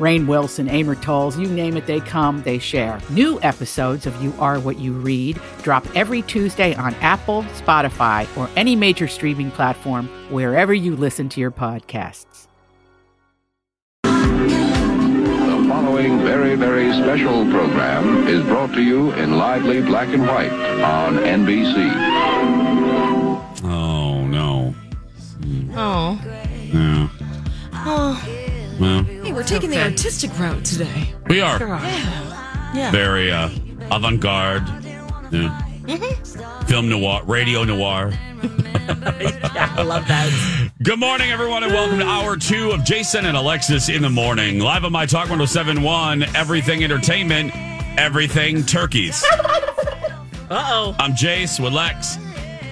Rainn Wilson, Amor Towles, you name it, they come, they share. New episodes of You Are What You Read drop every Tuesday on Apple, Spotify, or any major streaming platform wherever you listen to your podcasts. The following very, very special program is brought to you in lively black and white on NBC. Oh no. Hmm. Oh. Yeah. Oh. Well, Hey, we're taking the artistic route today. we are Yeah. very uh, avant-garde. Yeah. Film noir, radio noir. I love that. Good morning, everyone, and welcome to hour two of Jason and Alexis in the morning. Live on my Talk 1071, Everything Entertainment, Everything Turkeys. Uh oh. I'm Jace with Lex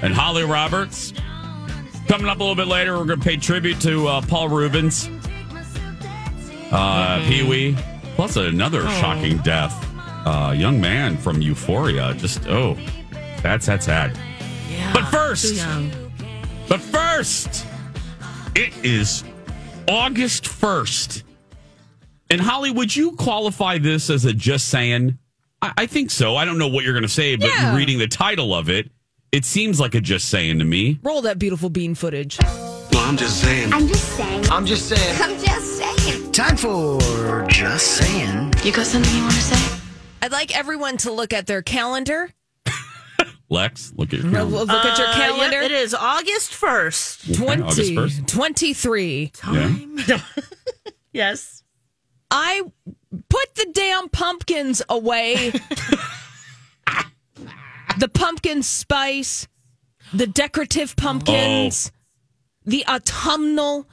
and Holly Roberts. Coming up a little bit later, we're going to pay tribute to uh, Paul Reubens, uh, Pee Wee, plus another shocking death. Uh, young man from Euphoria. Just, oh, that's, that's sad. Yeah. But first- But first, it is August 1st. And Holly, would you qualify this as a just saying? I, I think so. I don't know what you're going to say, but Yeah. reading the title of it, it seems like a just saying to me. Roll that beautiful bean footage. Well, I'm just saying. I'm just saying. I'm just saying. I'm just saying. Time for just saying. You got something you want to say? I'd like everyone to look at their calendar. Lex, look at your Look calendar. at your Uh, calendar. yep, it is August 1st. Okay, August 20, 1st. 23. Yeah. Yes. I put the damn pumpkins away. the pumpkin spice, the decorative pumpkins, the autumnal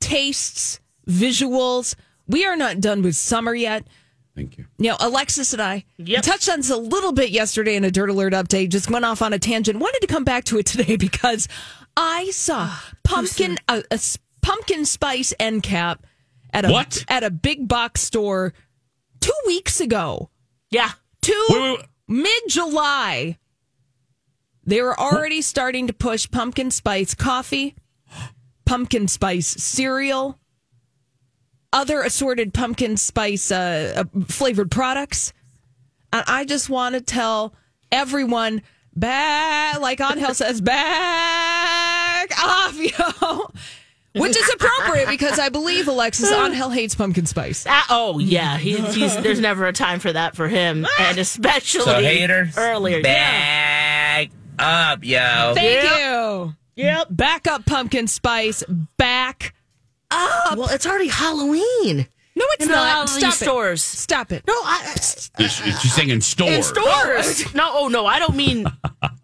tastes, visuals. We are not done with summer yet. Thank you. You know, Alexis and I Yep. touched on this a little bit yesterday in a Dirt Alert update. Just went off on a tangent. Wanted to come back to it today because I saw pumpkin uh, a pumpkin spice end cap at a What? at a big box store two weeks ago. Yeah. Two mid July. They were already starting to push pumpkin spice coffee, pumpkin spice cereal, other assorted pumpkin spice uh, uh, flavored products. And I just want to tell everyone back, like Angel says, back off, yo. Which is appropriate because I believe Alexis Angel hates pumpkin spice. Ah, oh, yeah. He, he's, there's never a time for that for him. And especially So haters, earlier. Yeah. back up, yo. Thank Yep. you. Yep. Back up pumpkin spice. Back up. Well, it's already Halloween. No, it's In not. Stop these it. stores. Stop it. No, I, Is, is she saying in stores? in stores. No, oh no, I don't mean.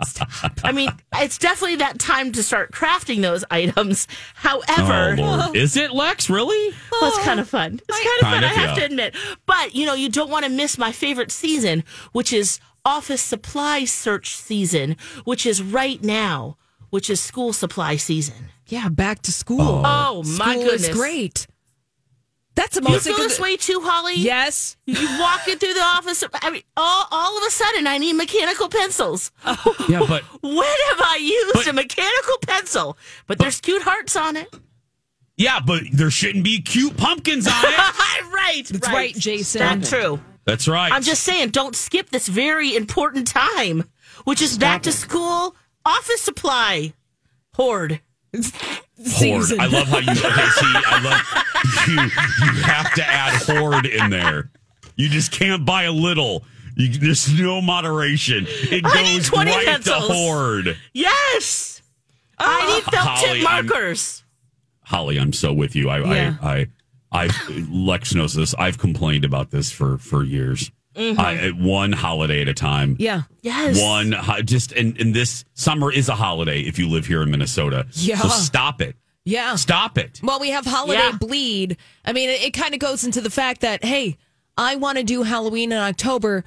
I mean, it's definitely that time to start crafting those items. Oh, However, Lord. Is it, Lex? Really? Well, it's kind of fun. It's kind of Kind fun, of, I have yeah. to admit. But, you know, you don't want to miss my favorite season, which is office supply search season, which is right now, which is school supply season. Yeah, back to school. Oh, my School goodness. is great. That's the You most. feel this way too, Holly? Yes. You walking through the office, I mean, all, all of a sudden, I need mechanical pencils. Oh. Yeah, but When have I used But- a mechanical pencil? But there's cute hearts on it. yeah, but there shouldn't be cute pumpkins on it. right. That's right, Jason. That's true. That's right. I'm just saying, don't skip this very important time, which is back to school office supply hoard. Horde. I love how you. Okay, see, I love you. You have to add horde in there. You just can't buy a little. You, there's no moderation. It I need goes 20 right pencils. to horde. Yes, I ah, need felt Holly, tip I'm- markers. Holly, I'm so with you. I, Yeah. I, I, I've Lex knows this. I've complained about this for for years. Mhm. I, one holiday at a time. Yeah. Yes. One just and, and this summer is a holiday if you live here in Minnesota. Yeah. So stop it. Yeah. Stop it. Well, we have holiday Yeah. bleed. I mean, it, it kind of goes into the fact that, hey, I want to do Halloween in October.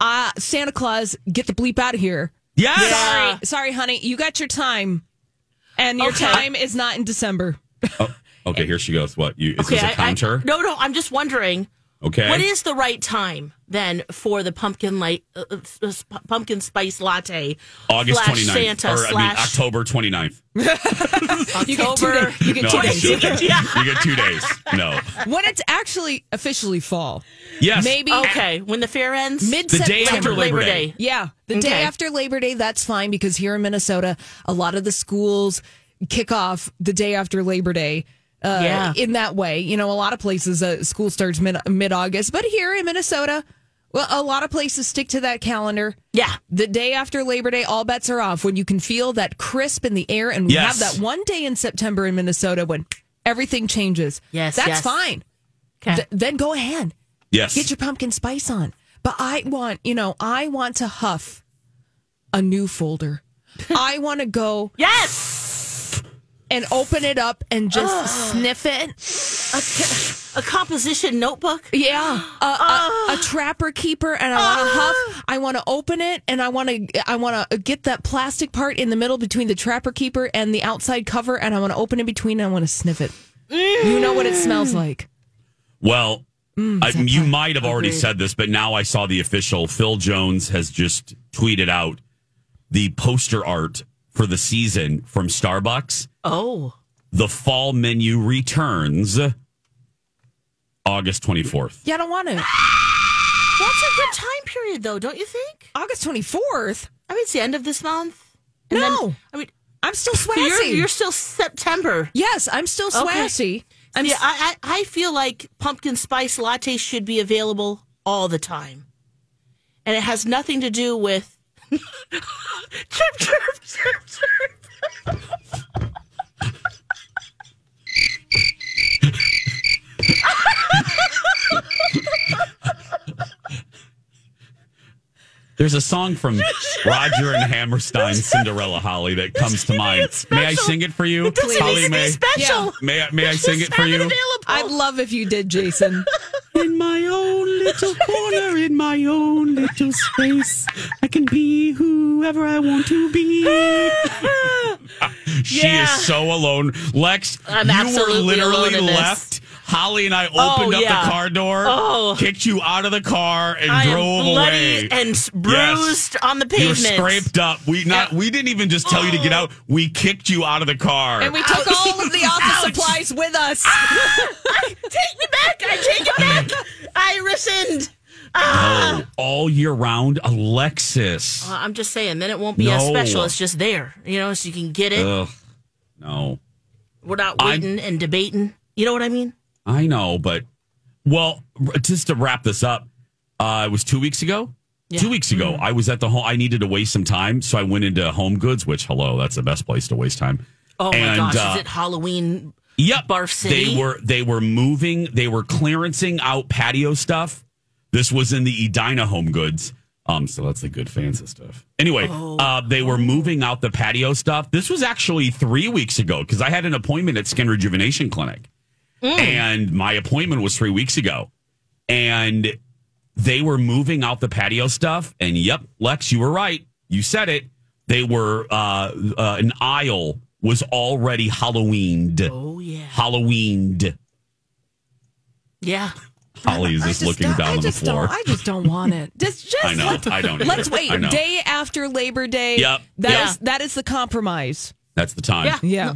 Uh, Santa Claus, get the bleep out of here. Yes. Sorry, sorry, honey. You got your time, and your Okay. time is not in December. Oh, okay, here she goes. What? You is Okay, this a I- I- counter? no, no. I'm just wondering. Okay. What is the right time then for the pumpkin light, uh, uh, pumpkin spice latte? August slash 29th. Santa or I mean October 29th. You get two days. You get No, two days. joking. You get two days. No. When it's actually officially fall, Yes. maybe Okay, when the fair ends, mid The day September. after Labor Day. Yeah, the day after Labor Day, that's fine because here in Minnesota, a lot of the schools kick off the day after Labor Day. Uh, Yeah. In that way, you know, a lot of places uh, school starts mid mid August, but here in Minnesota, well, a lot of places stick to that calendar. Yeah. The day after Labor Day, all bets are off when you can feel that crisp in the air, and we Yes. have that one day in September in Minnesota when everything changes. Yes, that's yes. fine. Okay. Th- then go ahead. Yes. Get your pumpkin spice on. But I want, you know, I want to huff a new folder. I want to go yes, and open it up and just ah. sniff it. a composition notebook. Yeah, a, a, ah. a trapper keeper, and I want to ah. huff. I want to open it, and I want to. I want to get that plastic part in the middle between the trapper keeper and the outside cover, and I want to open it between. And I want to sniff it. Mm. You know what it smells like. Well, mm, I, you might have already Agreed. said this, but now I saw the official. Phil Jones has just tweeted out the poster art for the season from Starbucks. Oh, The fall menu returns August 24th. Yeah, I don't want to. that's a good time period, though, don't you think? August twenty fourth. I mean, it's the end of this month. And No. then, I mean, I'm still so you're, you're still September. yes, I'm still Okay. swassy. I'm yeah, I, I I feel like pumpkin spice latte should be available all the time, and it has nothing to do with chirp chirp chirp chirp. There's a song from Roger and Hammerstein's Cinderella Holly that comes to mind. May I sing it for you? It doesn't Holly need to May. be special. Yeah. May I, may I sing it for you? available. I'd love if you did, Jason. In my own little corner, in my own little space, I can be whoever I want to be. she Yeah. is so alone. Lex, I'm you were literally alone in this. left. Holly and I opened Oh, up yeah. the car door, Oh. kicked you out of the car, and I drove am bloody away. and s- bruised on the pavement. You were pavement. scraped up. We not. We didn't even just tell you to get out. We kicked you out of the car. And we took all of the office Ouch. supplies with us. Ah! I, take me back! I take it back! I rescind. Ah. Oh, all year round, Alexis. Uh, I'm just saying. Then it won't be as special. It's just there, you know, so you can get it. Ugh, no. We're not waiting and debating. You know what I mean? I know, but well, just to wrap this up, uh, it was two weeks ago. Yeah. Two weeks ago, I was at the home. I needed to waste some time, so I went into Home Goods. Which, hello, that's the best place to waste time. Oh my And, gosh! uh, is it Halloween? Yep, Barf City? They were they were moving. They were clearancing out patio stuff. This was in the Edina Home Goods. Um, so that's the good fancy stuff. Anyway, Oh. uh, they were moving out the patio stuff. This was actually three weeks ago because I had an appointment at Skin Rejuvenation Clinic, Mm. and my appointment was three weeks ago, and they were moving out the patio stuff. And yep, Lex, you were right. You said it. They were uh, uh, an aisle was already Halloweened. Oh yeah, Halloweened. yeah. Holly is just, just looking don't- down I on the floor. I just don't want it. Just, just I know. let- I don't Let's either. wait. Day after Labor Day. Yep, That yep. is- that is the compromise. That's the time. Yeah. Yeah.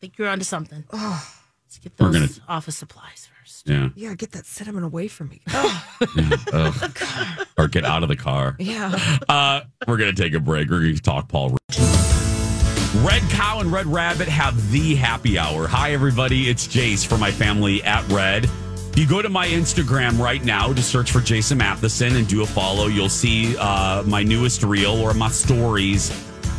think you're onto something. Let's get those gonna- office supplies first. Yeah. Yeah, get that cinnamon away from me. Ugh. or get out of the car. Yeah. Uh, we're going to take a break. We're going to talk Paul. Red Cow and Red Rabbit have the happy hour. Hi, everybody. It's Jace for my family at Red. You go to my Instagram right now to search for Jason Matheson and do a follow, you'll see uh, my newest reel or my stories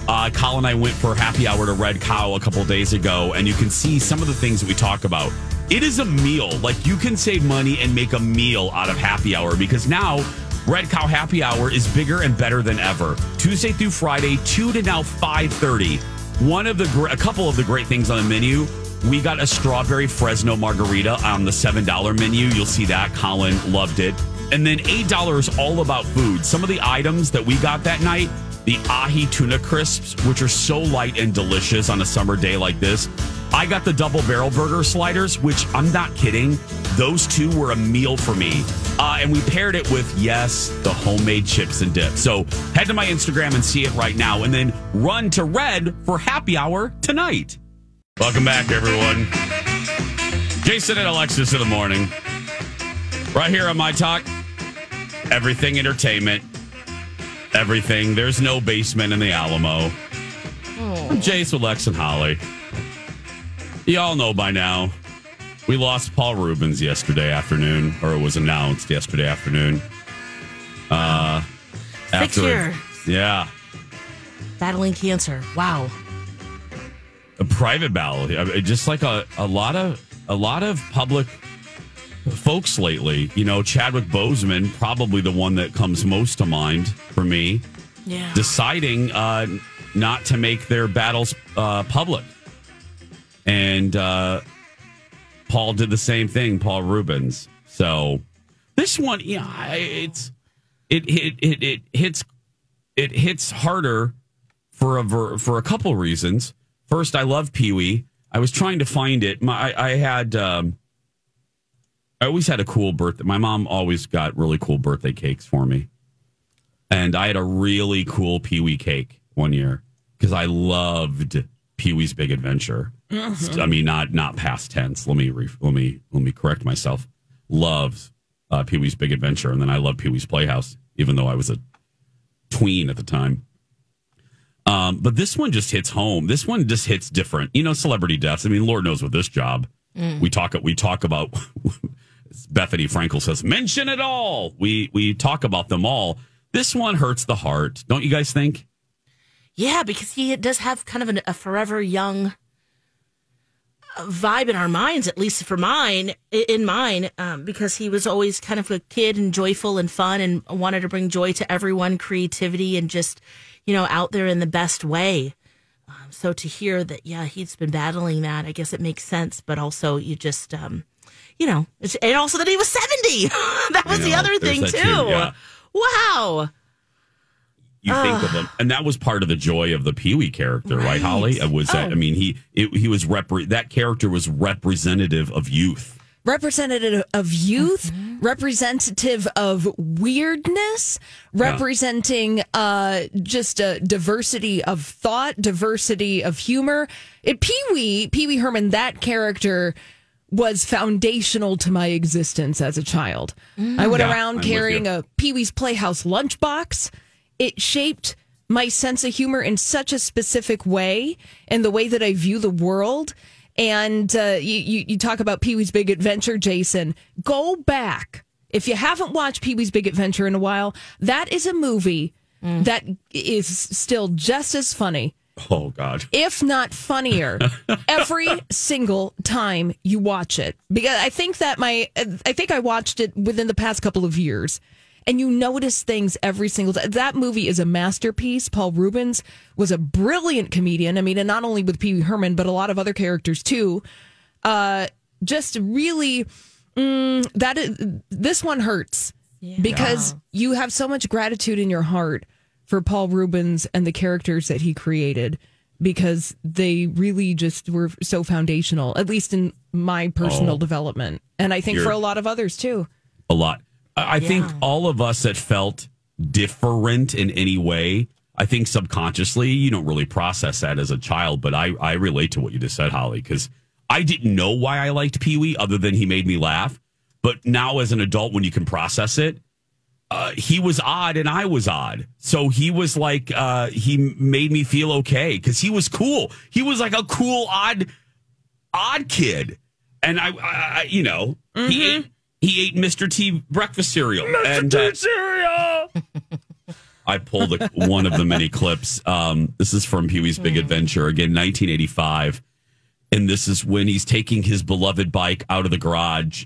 Uh, and I went for happy hour to Red Cow a couple days ago, and you can see some of the things that we talk about. It is a meal. Like you can save money and make a meal out of happy hour because now Red Cow Happy Hour is bigger and better than ever. Tuesday through Friday, two to now five thirty. One of the a couple of the great things on the menu. We got a strawberry Fresno margarita on the seven dollar menu. You'll see that. Colin loved it. And then eight dollars all about food. Some of the items that we got that night: the ahi tuna crisps, which are so light and delicious on a summer day like this. I got the double barrel burger sliders, which I'm not kidding. Those two were a meal for me. Uh, and we paired it with, yes, the homemade chips and dip. So head to my Instagram and see it right now. And then run to Red for happy hour tonight. Welcome back, everyone. Jason and Alexis in the morning. Right here on My Talk. Everything entertainment. Everything. There's no basement in the Alamo. I'm Jace with Lex and Holly. You all know by now, we lost Paul Reubens yesterday afternoon, or it was announced yesterday afternoon. Uh, Six years. Yeah. Battling cancer. Wow. A private battle. Just like a, a lot of a lot of public folks lately. You know, Chadwick Boseman, probably the one that comes most to mind for me, Yeah. deciding uh, not to make their battles uh, public. And uh, Paul did the same thing, Paul Reubens. So this one, yeah, it's it it it, it hits it hits harder for a ver- for a couple reasons. First, I love Pee Wee. I was trying to find it. My I, I had um, I always had a cool birthday. My mom always got really cool birthday cakes for me, and I had a really cool Pee Wee cake one year because I loved Pee Wee's Big Adventure. I mean, not not past tense. Let me re- let me let me correct myself. Loves uh, Pee Wee's Big Adventure, and then I love Pee Wee's Playhouse, even though I was a tween at the time. Um, but this one just hits home. This one just hits different. You know, celebrity deaths. I mean, Lord knows with this job, we talk we talk about. Bethenny Frankel says, "Mention it all." We we talk about them all. This one hurts the heart, don't you guys think? Yeah, because he does have kind of an, a forever young vibe in our minds, at least for mine, in mine, um, because he was always kind of a kid and joyful and fun and wanted to bring joy to everyone, creativity, and just, you know, out there in the best way. Um, so to hear that, yeah, he's been battling that, I guess it makes sense, but also you just, um, you know, and also that he was 70. that was the know, other thing, too. too, yeah. Wow. you think of him, and that was part of the joy of the Pee Wee character, right, Holly? It was that. I mean, he it, he was repre- that character was representative of youth. Representative of youth, representative of weirdness, representing uh, just a diversity of thought, diversity of humor. It, Pee Wee, Pee Wee Herman, that character was foundational to my existence as a child. I went Yeah, I'm around carrying a Pee Wee's Playhouse lunchbox. It shaped my sense of humor in such a specific way and the way that I view the world. And uh, you, you, you talk about Pee Wee's Big Adventure, Jason. Go back. If you haven't watched Pee Wee's Big Adventure in a while, that is a movie that is still just as funny, Oh God, if not funnier, every single time you watch it. Because I think that my, I think I watched it within the past couple of years. And you notice things every single time. That movie is a masterpiece. Paul Reubens was a brilliant comedian. I mean, and not only with Pee Wee Herman, but a lot of other characters too. Uh, just really, mm, that is, this one hurts because you have so much gratitude in your heart for Paul Reubens and the characters that he created because they really just were so foundational, at least in my personal Oh. development. And I think for a lot of others too. a lot. I I think all of us that felt different in any way. I think subconsciously you don't really process that as a child, but I, I relate to what you just said, Holly, because I didn't know why I liked Pee Wee other than he made me laugh. But now as an adult, when you can process it, uh, he was odd and I was odd. So he was like, uh, he made me feel okay because he was cool. He was like a cool, odd, odd kid. And I, I you know, he ate, he ate Mr. T breakfast cereal. Mr. and, uh, cereal. I pulled a, one of the many clips. Um, this is from Pee Wee's Big Adventure, again, 1985. And this is when he's taking his beloved bike out of the garage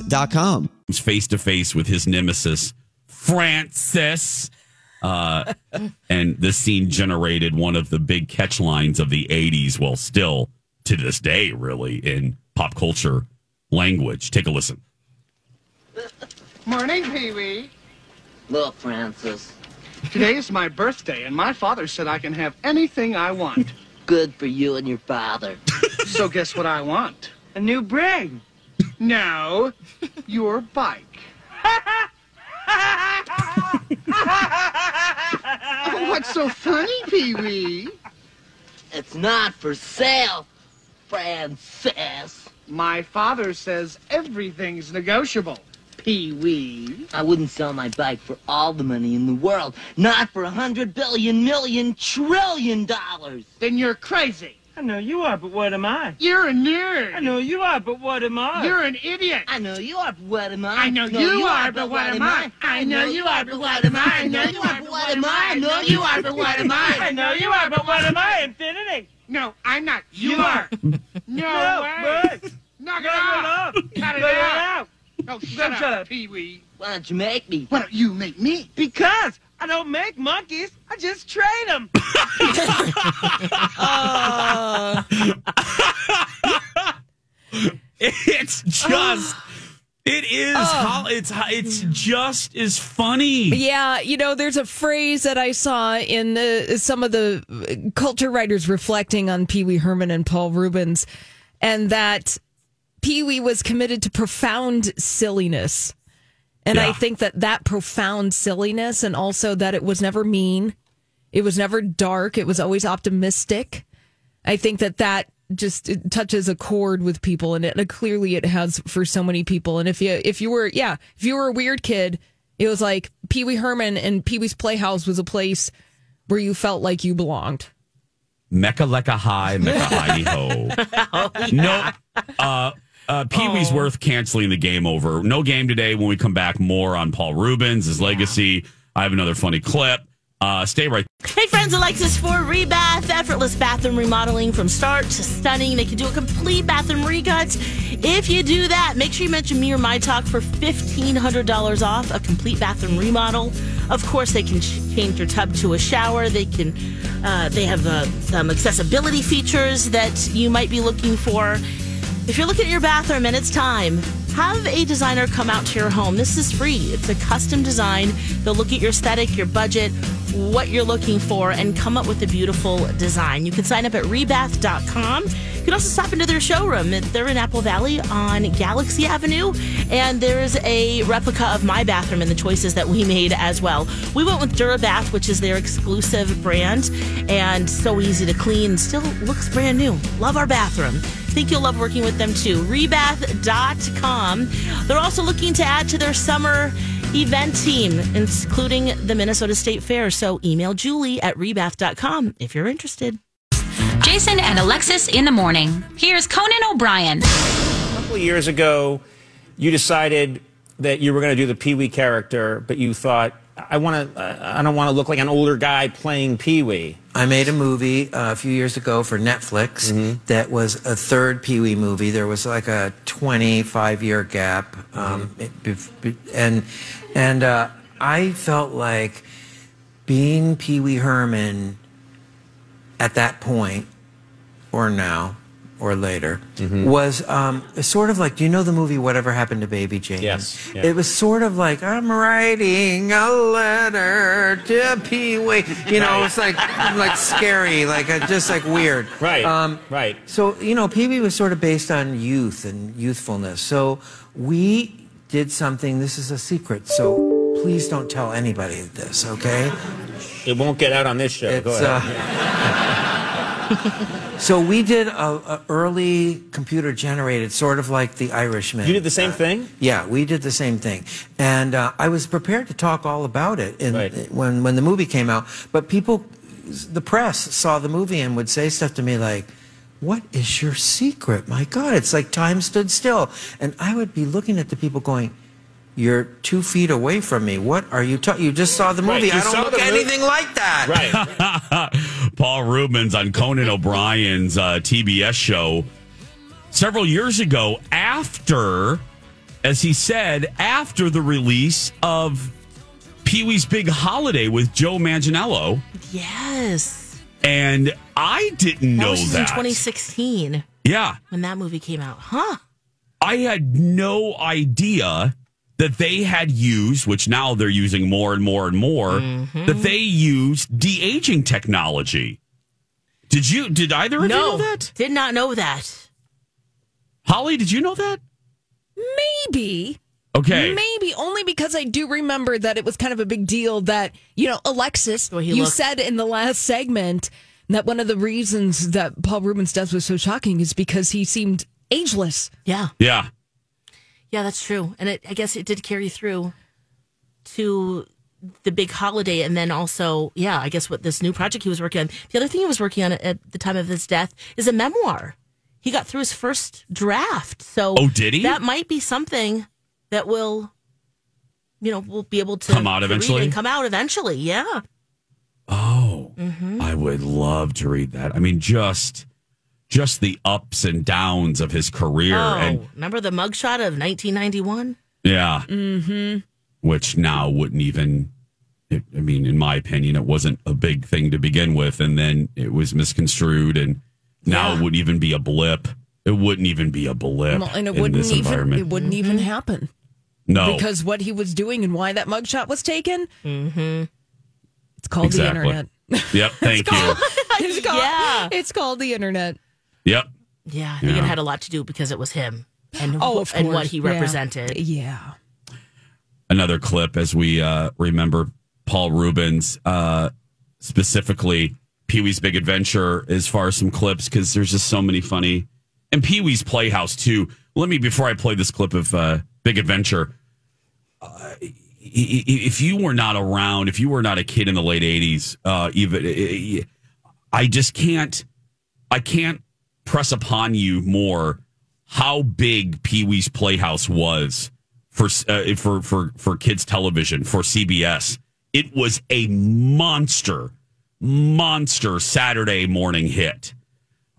UAPpodcast.com. face to face with his nemesis, Francis. Uh, and this scene generated one of the big catch lines of the 80s, well, still to this day, really, in pop culture language. Take a listen. Morning, Pee Wee. Look, Francis. Today is my birthday, and my father said I can have anything I want. Good for you and your father. so, guess what I want? A new brain. No, your bike. oh, what's so funny, Pee Wee? It's not for sale, Francis. My father says everything's negotiable, Pee Wee. I wouldn't sell my bike for all the money in the world. Not for a hundred billion million trillion dollars. Then you're crazy. I know you are, but what am I? You're a nerd. I know you are, but what am I? You're an idiot. I know you are, but what am I? I know you are, but what am I? I know you are, but what am I? I know you are, but what am I? I know you are, but what am I? I know you are, but what am I? Infinity. No, I'm not. You, You are. No, No, way. Knock it off. off. Cut it out. out. Oh, Don't shut shut up, up. Pee Wee. Why don't you make me? Why don't you make me? Because I don't make monkeys. I just train them. Uh. It's just, it is, oh. how it's, it's just as funny. Yeah, you know, there's a phrase that I saw in the, some of the uh, culture writers reflecting on Pee Wee Herman and Paul Reubens, and that Pee Wee was committed to profound silliness. And I think that that profound silliness, and also that it was never mean, it was never dark, it was always optimistic. I think that that just it touches a chord with people, and, it, and clearly it has for so many people. And if you if you were yeah if you were a weird kid, it was like Pee Wee Herman and Pee Wee's Playhouse was a place where you felt like you belonged. Mecca lecca high, mecca hidey ho. No, uh, uh, Pee Wee's worth canceling the game over. No game today. When we come back, more on Paul Reubens, his legacy. I have another funny clip. Uh, stay right Hey friends, Alexis for Rebath, effortless bathroom remodeling from start to stunning. They can do a complete bathroom recut. If you do that, make sure you mention me or my talk for $1,500 off a complete bathroom remodel. Of course, they can ch- change your tub to a shower. They can, uh, they have uh, some accessibility features that you might be looking for. If you're looking at your bathroom and it's time, have a designer come out to your home. This is free. It's a custom design. They'll look at your aesthetic, your budget, what you're looking for, and come up with a beautiful design. You can sign up at rebath.com. You can also stop into their showroom. They're in Apple Valley on Galaxy Avenue, and there's a replica of my bathroom and the choices that we made as well. We went with Durabath, which is their exclusive brand, and so easy to clean. Still looks brand new. Love our bathroom. Think you'll love working with them too. Rebath.com. They're also looking to add to their summer event team, including the Minnesota State Fair. So email Julie at rebath.com if you're interested. Jason and Alexis in the morning. Here's Conan O'Brien. A couple of years ago, you decided that you were going to do the Pee Wee character, but you thought, I want to, I don't want to look like an older guy playing Pee Wee. I made a movie uh, a few years ago for Netflix that was a third Pee Wee movie. There was like a 25 year gap, um, it- bef- be- and and uh, I felt like being Pee Wee Herman at that point, or now, or later, was um, sort of like. Do you know the movie Whatever Happened to Baby Jane? Yes, yeah. It was sort of like I'm writing a letter to Pee Wee. You know, it's like like scary, like uh, just like weird. Right, Um, right. so you know, Pee Wee was sort of based on youth and youthfulness. So we did something. This is a secret. So please don't tell anybody this, okay? It won't get out on this show. Go It's, ahead. So we did a, a early computer generated, sort of like The Irishman. You did the same thing? Yeah, we did the same thing, and uh, I was prepared to talk all about it in, when when the movie came out. But people, the press saw the movie and would say stuff to me like, "What is your secret? My God, it's like time stood still." And I would be looking at the people going. You're two feet away from me. What are you talking? You just saw the movie. you I don't look the mo- anything like that. Right. Paul Reubens on Conan O'Brien's uh, TBS show several years ago, after, as he said, after the release of Pee Wee's Big Holiday with Joe Manganiello. Yes. And I didn't That know was just in that. 2016 yeah. when that movie came out. Huh? I had no idea that they had used, which now they're using more and more and more, Mm-hmm. that they used de aging technology. Did you? Did either of you know that? did not know that. Holly, did you know that? Maybe. Okay. Maybe only because I do remember that it was kind of a big deal that, you know, Alexis, he you looked. said in the last segment that one of the reasons that Paul Reubens' death was so shocking is because he seemed ageless. Yeah. Yeah. Yeah, that's true. And it, I guess it did carry through to the big holiday. And then also, yeah, I guess what this new project he was working on. The other thing he was working on at the time of his death is a memoir. He got through his first draft. So, Oh, did he? That might be something that will, you know, we'll be able to Come out eventually? and come out eventually. Yeah. Oh, Mm-hmm. I would love to read that. I mean, just just the ups and downs of his career, Oh, and remember the mugshot of 1991? yeah, Mm-hmm. which now wouldn't even. It, I mean, in my opinion, it wasn't a big thing to begin with, and then it was misconstrued, and now Yeah. it wouldn't even be a blip. It wouldn't even be a blip Well, and it in wouldn't this even environment. it wouldn't even happen. no, Because what he was doing and why that mugshot was taken, mm-hmm. it's called Exactly. the internet. Yep. Thank you. It's called, Yeah. It's called the internet. Yep. Yeah, I think Yeah. it had a lot to do because it was him and Oh, of and what he represented. Yeah. another clip as we uh, remember Paul Reubens, uh, specifically Pee Wee's Big Adventure, as far as some clips, because there's just so many funny. And Pee Wee's Playhouse, too. Let me, before I play this clip of uh, Big Adventure, uh, i- i- if you were not around, if you were not a kid in the late 80s, uh, even, I just can't, I can't press upon you more how big Pee Wee's Playhouse was for uh, for for for kids television for CBS. It was a monster, monster Saturday morning hit.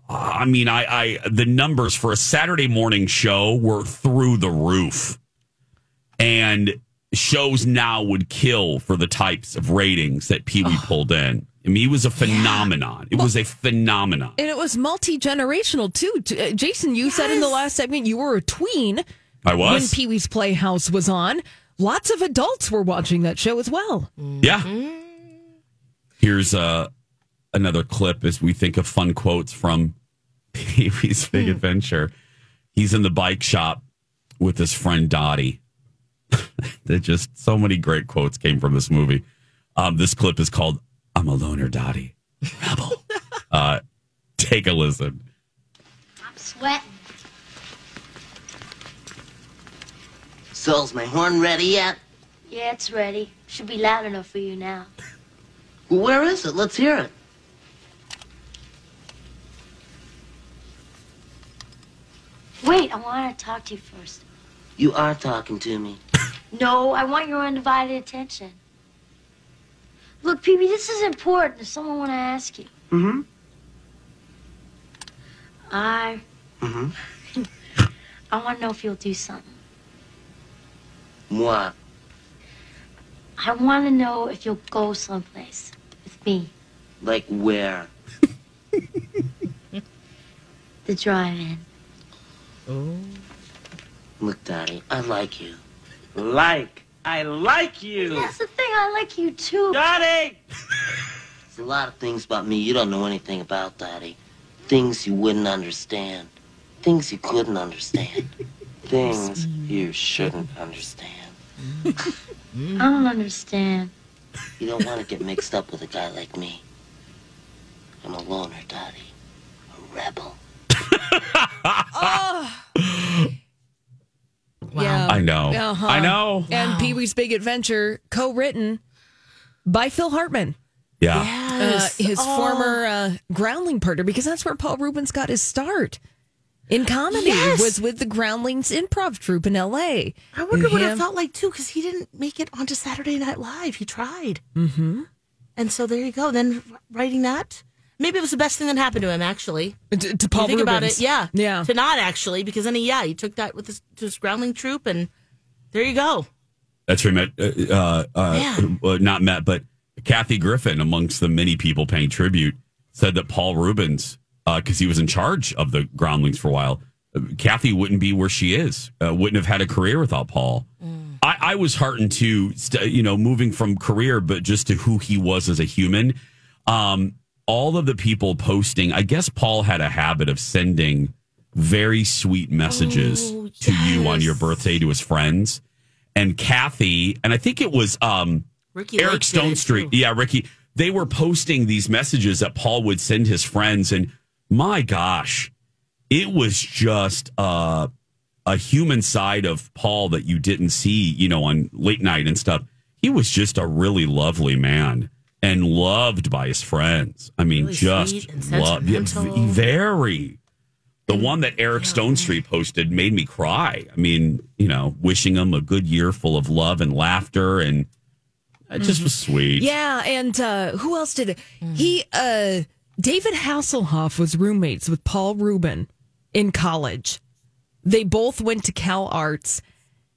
I mean, I, I the numbers for a Saturday morning show were through the roof, and shows now would kill for the types of ratings that Pee Wee pulled in. I mean, he was a phenomenon. It was a phenomenon. And it was multi generational too. Uh, Jason, you said in the last segment you were a tween I was. when Pee Wee's Playhouse was on. Lots of adults were watching that show as well. Yeah. Here's uh, another clip as we think of fun quotes from Pee Wee's Big Adventure. He's in the bike shop with his friend Dottie. There just so many great quotes came from this movie. Um, this clip is called "I'm a Loner, Dottie." Rebel. uh, take a listen. I'm sweating. So's my horn ready yet? Yeah, it's ready. Should be loud enough for you now. Well, where is it? Let's hear it. Wait, I want to talk to you first. You are talking to me. No, I want your undivided attention. Look, Pee-wee, this is important. There's someone want to ask you. Mm-hmm. I, Mm-hmm. I want to know if you'll do something. What? I want to know if you'll go someplace with me. Like where? The drive-in. Oh. Look, Dottie, I like you. Like? I like you. That's the thing. I like you too. Dottie! There's a lot of things about me you don't know anything about, Dottie. Things you wouldn't understand. Things you couldn't understand. Things you shouldn't understand. I don't understand. You don't want to get mixed up with a guy like me. I'm a loner, Dottie. A rebel. Oh. Yeah. I know. Uh-huh. I know. And Pee Wee's Big Adventure, co written by Phil Hartman. Yeah. Uh, his Oh. former uh, groundling partner, because that's where Paul Reubens got his start in comedy, Yes. was with the Groundlings improv troupe in L.A. I wonder what it felt like too, because he didn't make it onto Saturday Night Live. He tried, Mm-hmm. and so there you go. Then writing that, maybe it was the best thing that happened to him. Actually, to, to Paul think about Reubens. it, yeah, Yeah. To not actually, because then he, yeah, he took that with his, to his groundling troupe, and there you go. That's where he met, uh, uh, uh, uh, not Matt, but Kathy Griffin, amongst the many people paying tribute, said that Paul Reubens, because he was in charge of the groundlings for a while, uh, Kathy wouldn't be where she is, uh, wouldn't have had a career without Paul. I, I was heartened to, st- you know, moving from career, but just to who he was as a human. Um, all of the people posting, I guess Paul had a habit of sending very sweet messages Oh, to you on your birthday to his friends. And Kathy, and I think it was um, Ricky Eric Lake Stonestreet. too. Yeah, Ricky. They were posting these messages that Paul would send his friends. And my gosh, it was just uh, a human side of Paul that you didn't see, you know, on late night and stuff. He was just a really lovely man and loved by his friends. I mean, Really just sweet loved. Yeah, very. The one that Eric Stonestreet posted made me cry. I mean, you know, wishing him a good year full of love and laughter, and it just was sweet. Yeah, and uh, who else did it? He, uh, David Hasselhoff was roommates with Paul Rubin in college. They both went to Cal Arts,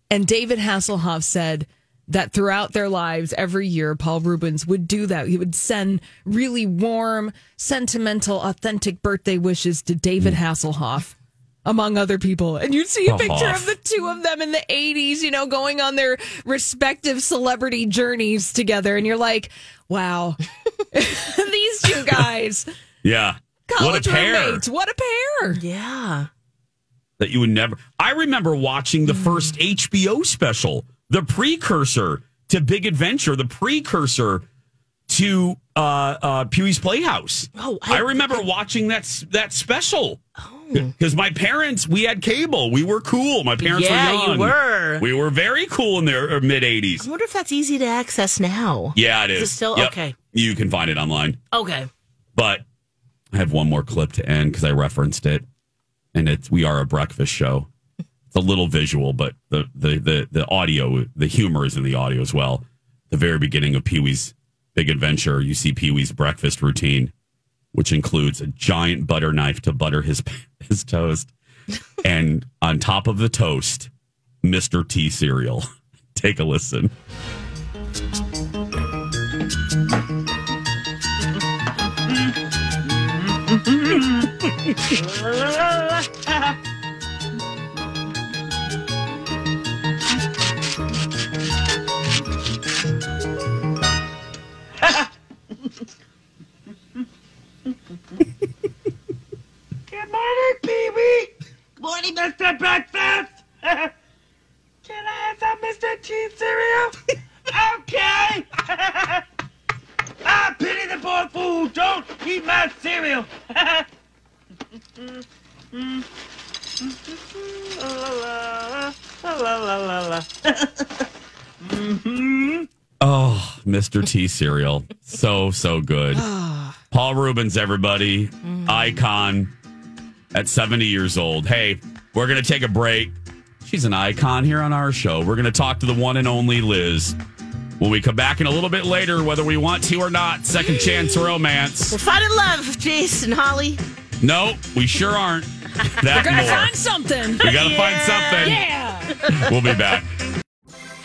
and David Hasselhoff said that throughout their lives, every year, Paul Reubens would do that. He would send really warm, sentimental, authentic birthday wishes to David mm. Hasselhoff. Among other people. And you'd see a picture of the two of them in the 80s, you know, going on their respective celebrity journeys together. And you're like, wow, these two guys, Yeah. college what a pair roommates, what a pair. Yeah. that you would never. I remember watching the mm. first HBO special, the precursor to Big Adventure, the precursor to uh, uh, Pee Wee's Playhouse. Oh, I, I- remember watching that that special. Because my parents, we had cable. We were cool. My parents Yeah, were you young. were. We were very cool in their mid 80s. I wonder if that's easy to access now. Yeah, it Is is. it still Yep. okay? You can find it online. Okay. But I have one more clip to end because I referenced it, and it's we are a breakfast show. A little visual, but the the the the audio, the humor is in the audio as well. The very beginning of Pee Wee's Big Adventure, you see Pee Wee's breakfast routine, which includes a giant butter knife to butter his his toast, and on top of the toast, Mr. T cereal. Take a listen. Pee Morning, Mr. Breakfast. Can I have some Mr. T cereal? okay. I ah, pity the poor fool. Don't eat my cereal. Oh, Mr. T cereal. So, so good. Paul Reubens, everybody. Mm-hmm. Icon at 70 years old. Hey, we're going to take a break. She's an icon here on our show. We're going to talk to the one and only Liz. When we come back in a little bit later, whether we want to or not, second chance romance. We're finding love, Jason, Holly. No, we sure aren't. That We're gonna more. find something. We got to find something. Yeah. We'll be back.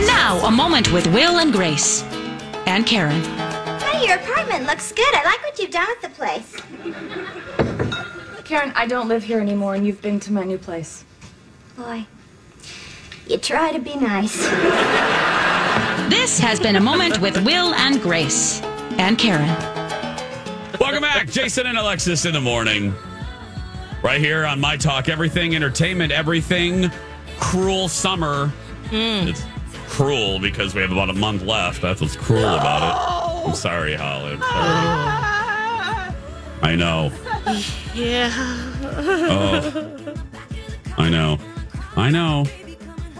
And now, a moment with Will and Grace. And Karen. Hey, your apartment looks good. I like what you've done with the place. Karen, I don't live here anymore, and you've been to my new place. Boy, you try to be nice. This has been a moment with Will and Grace. And Karen. Welcome back, Jason and Alexis in the morning. Right here on My Talk, everything entertainment, everything cruel summer. Hmm. It's cruel because we have about a month left. That's what's cruel about it. I'm sorry, Holly. I'm sorry. Ah! I know. Yeah. Oh. I know. I know.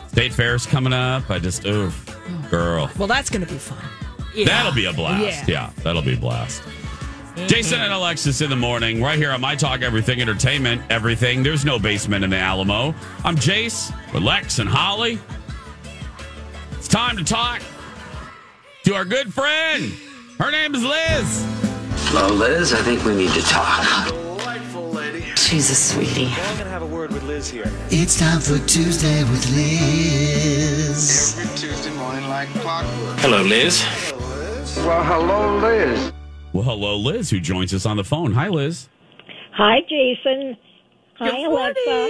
State Fair's coming up. I just, oof, girl. Well, that's going to be fun. That'll be a blast. Yeah. Yeah, that'll be a blast. Mm-hmm. Jason and Alexis in the morning, right here on My Talk Everything Entertainment, everything. There's no basement in the Alamo. I'm Jace with Lex and Holly. It's time to talk to our good friend. Her name is Liz. Hello, Liz. I think we need to talk. Jesus, sweetie. I'm gonna have a word with Liz here. It's time for Tuesday with Liz. Every Tuesday morning like clockwork. Hello, Liz. Well, hello, Liz. Well, hello, Liz, who joins us on the phone. Hi, Liz. Hi, Jason. Hi, Alexa.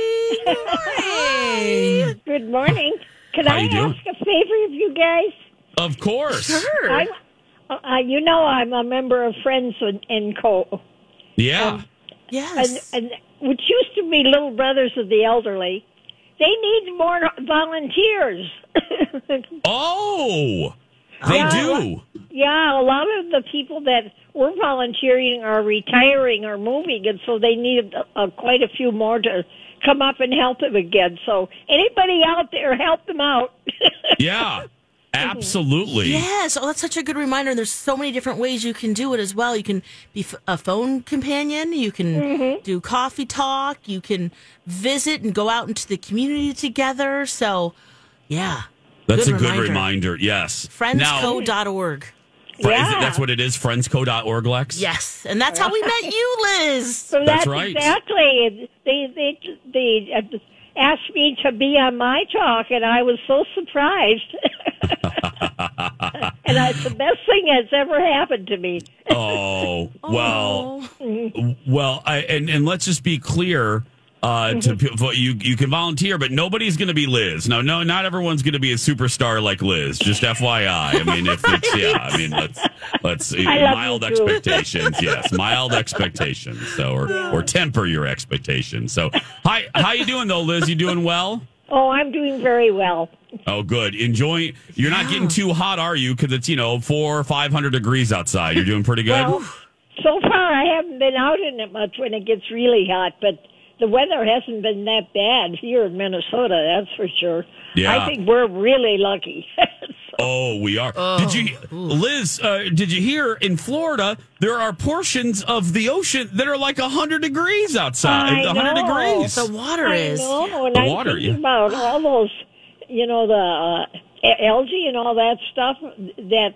Hi. Good morning. Can How I you doing? ask a favor of you guys? Of course. I'm, uh, you know I'm a member of Friends and, and Co. Yeah. Yes. And, and which used to be Little Brothers of the Elderly. They need more volunteers. oh, they Yeah, do. Yeah, a lot of the people that were volunteering are retiring or moving, and so they need uh, quite a few more to come up and help them again. So anybody out there, help them out. Yeah, absolutely. Yes. Oh, that's such a good reminder. And there's so many different ways you can do it as well. You can be f- a phone companion. You can Mm-hmm. do coffee talk. You can visit and go out into the community together. So, yeah. That's Good a good reminder. reminder. Yes. Now, Friendsco.org. Fri- is it- Yeah. that's what it is. Friendsco.org, Lex. Yes. And that's how we met you, Liz. So That's that's, right. exactly. They they they uh, asked me to be on my talk, and I was so surprised. and it's the best thing that's ever happened to me. Oh well, well, I, and and let's just be clear. Uh, to people, you you can volunteer, but nobody's going to be Liz. No, no, not everyone's going to be a superstar like Liz. Just FYI. I mean, if it's yeah, I mean, let's let's mild expectations. Yes, mild expectations. So or or temper your expectations. So hi, how you doing though, Liz? You doing well? Oh, I'm doing very well. Oh, good. Enjoying. You're not getting too hot, are you? Because it's you know four or five hundred degrees outside. You're doing pretty good. Well, so far I haven't been out in it much when it gets really hot, but the weather hasn't been that bad here in Minnesota. That's for sure. Yeah. I think we're really lucky. Oh, we are. Did you, Liz? Uh, did you hear in Florida there are portions of the ocean that are like hundred degrees outside? I hundred know. degrees. The water I is. know, and The I'm water, thinking yeah. about all those, you know, the uh, algae and all that stuff that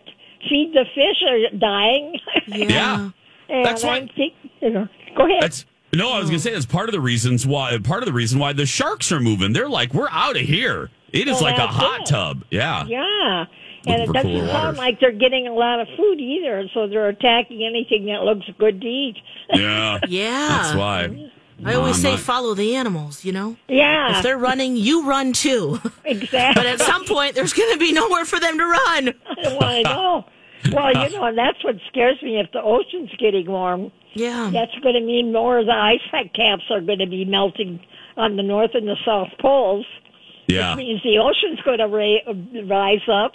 feed the fish are dying. Yeah. and That's why- I'm think, you know, go ahead. That's no. I was gonna oh. say that's part of the reasons why. Part of the reason why the sharks are moving. They're like, we're out of here. It is Well, like oh, a hot it. tub. Yeah. Yeah. Looking And it doesn't sound waters. like they're getting a lot of food either, so they're attacking anything that looks good to eat. Yeah. Yeah. That's why. I always I'm say not- follow the animals, you know? Yeah. If they're running, you run too. Exactly. But at some point, there's going to be nowhere for them to run. well, I know. Well, you know, and that's what scares me. If the ocean's getting warm, Yeah. that's going to mean more of the ice caps are going to be melting on the north and the south poles. Yeah. Which means the ocean's going to ra- rise up,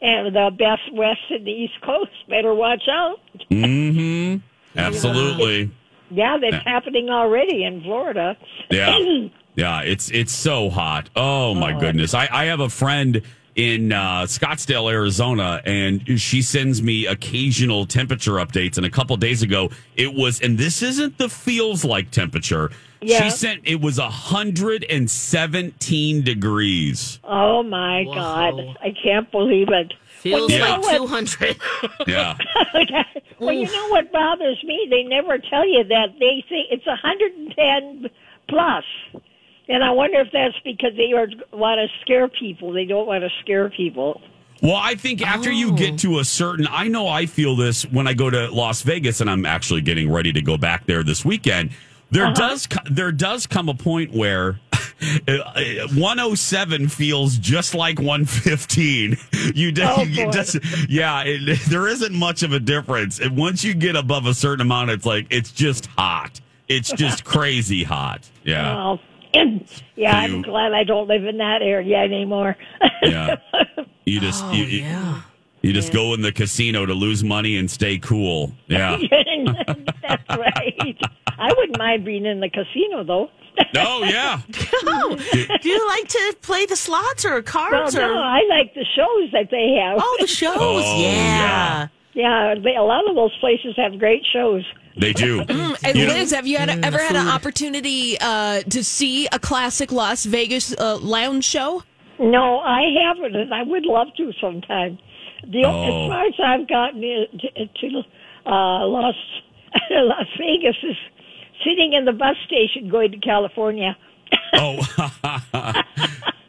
and the best west and the east coast better watch out. Mm-hmm. Absolutely. Yeah, that's Yeah. happening already in Florida. Yeah. Yeah, it's it's so hot. Oh my goodness. I, I have a friend in uh, Scottsdale, Arizona, and she sends me occasional temperature updates. And a couple days ago, it was, and this isn't the feels like temperature. Yeah. She sent it was hundred and seventeen degrees. Oh my God! I can't believe it. Feels you know like what- 200. Yeah. well, you know what bothers me? They never tell you that. They say it's 110 plus. And I wonder if that's because they are, want to scare people. They don't want to scare people. Well, I think after you get to a certain, I know I feel this when I go to Las Vegas, and I'm actually getting ready to go back there this weekend. There Uh-huh. does there does come a point where 107 feels just like 115. You, do, Oh, you just yeah, it, there isn't much of a difference. And once you get above a certain amount, it's like it's just hot. It's just crazy hot. Yeah. Well, yeah, I'm glad I don't live in that area anymore. Yeah. You just oh, you, you- you just go in the casino to lose money and stay cool. Yeah. That's right. I wouldn't mind being in the casino, though. Oh yeah. Oh, do you like to play the slots or Well, cards? no, I like the shows that they have. oh, the shows. Oh, yeah. Yeah, they, a lot of those places have great shows. They do. And You know- have you had Mm, ever had an opportunity uh, to see a classic Las Vegas uh, lounge show? No, I haven't, and I would love to sometime. The Oh. as far as I've gotten in- to, to uh, Las Las Vegas is sitting in the bus station going to California. Oh,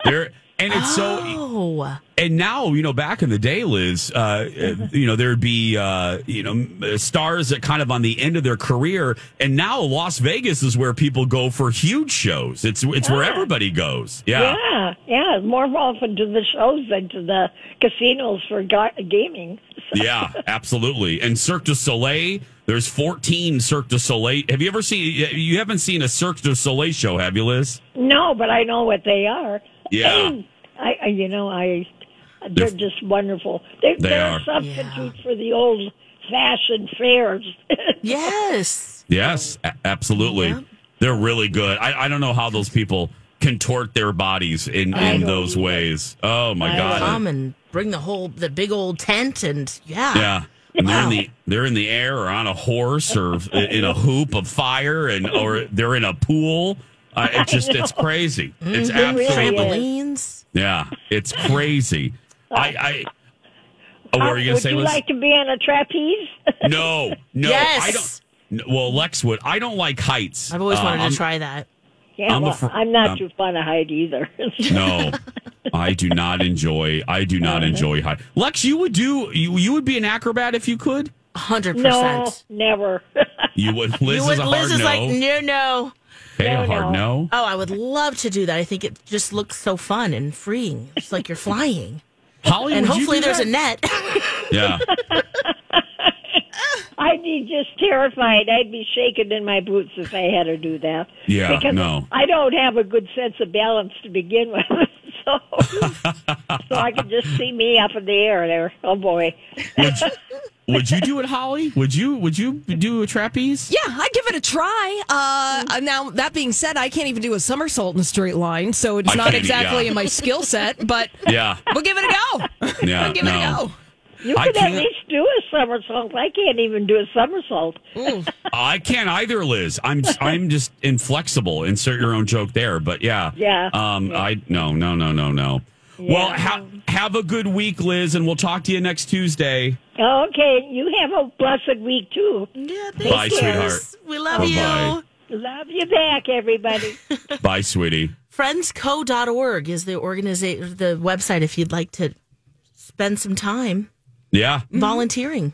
there, and it's so. And now, you know, back in the day, Liz, uh, you know, there'd be, uh, you know, stars that kind of on the end of their career, and now Las Vegas is where people go for huge shows. It's it's where Ah. everybody goes. Yeah. yeah, yeah, more often to the shows than to the casinos for ga- gaming. Yeah, absolutely. And Cirque du Soleil, there's 14 Cirque du Soleil. Have you ever seen? You haven't seen a Cirque du Soleil show, have you, Liz? No, but I know what they are. Yeah. I, I you know, I they're just wonderful. They're, They they're are. a substitute for the old fashioned fairs. Yes. Yes, a- absolutely. They're really good. I, I don't know how those people contort their bodies in, in don't those ways. Oh my god. Come and bring the whole the big old tent and yeah. Yeah. And they're in the they're in the air or on a horse or in a hoop of fire and or they're in a pool. Uh, it's just it's crazy. It's Mhm. absolutely trampolines. yeah. It's crazy. I I. Oh, what were you gonna say? Would you like to be on a trapeze? no, no, Yes. I don't. Well, Lex would. I don't like heights. I've always Uh, wanted I'm- to try that. Yeah, I'm a well, fr- I'm not um, too fond of height either. No, I do not enjoy. I do not enjoy high. Lex, you would do. You you would be an acrobat if you could. Hundred no, percent. never. You would. Liz you is a would- hard Liz is no. like no, no. okay, no, a hard no. Oh, I would love to do that. I think it just looks so fun and freeing. It's like you're flying. Holly, and would you hopefully do there's that? a net. Yeah. I'd be just terrified. I'd be shaking in my boots if I had to do that. Yeah, because no. I don't have a good sense of balance to begin with. So, so I could just see me up in the air there. Oh boy. Would you, would you do it, Holly? Would you? Would you do a trapeze? Yeah, I'd give it a try. Uh, now, that being said, I can't even do a somersault in a straight line, so it's I not exactly yeah. in my skill set, but Yeah. we'll give it a go. Yeah. We'll give it a go. You I could at least do a somersault. I can't even do a somersault. I can't either, Liz. I'm I'm just inflexible. Insert your own joke there, but yeah. Yeah. Um. I no no no no no. Well, ha- have a good week, Liz, and we'll talk to you next Tuesday. Okay, you have a blessed week too. Yeah, Bye, sweetheart. We love Bye-bye. you. Love you back, everybody. Bye, sweetie. Friendsco.org is the organization, the website if you'd like to spend some time Yeah. Mm-hmm. volunteering.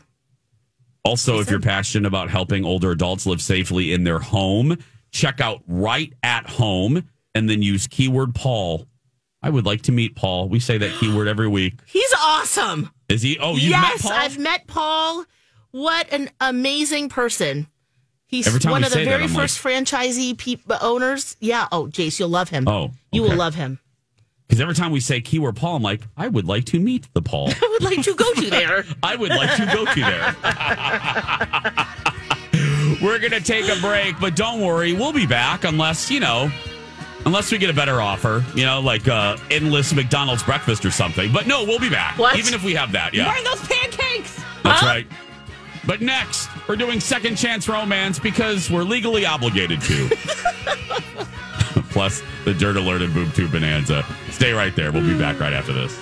Also, if you're passionate about helping older adults live safely in their home, check out Right at Home and then use keyword Paul. I would like to meet Paul. We say that keyword every week. He's awesome. Is he? Oh, you've yes, met Paul? I've met Paul. What an amazing person. He's Every time one we of the say that, very I'm first franchisee peop owners. Yeah. Oh, Jace, you'll love him. Oh, you will okay. love him. Because every time we say keyword Paul, I'm like, I would like to meet the Paul. I would like to go to there. I would like to go to there. We're going to take a break, but don't worry, we'll be back unless, you know, unless we get a better offer, you know, like uh, endless McDonald's breakfast or something. But no, we'll be back. What? Even if we have that, yeah. Bring those pancakes. That's right. But next, we're doing second chance romance because we're legally obligated to. Plus the dirt alert and boob tube bonanza. Stay right there. We'll be back right after this.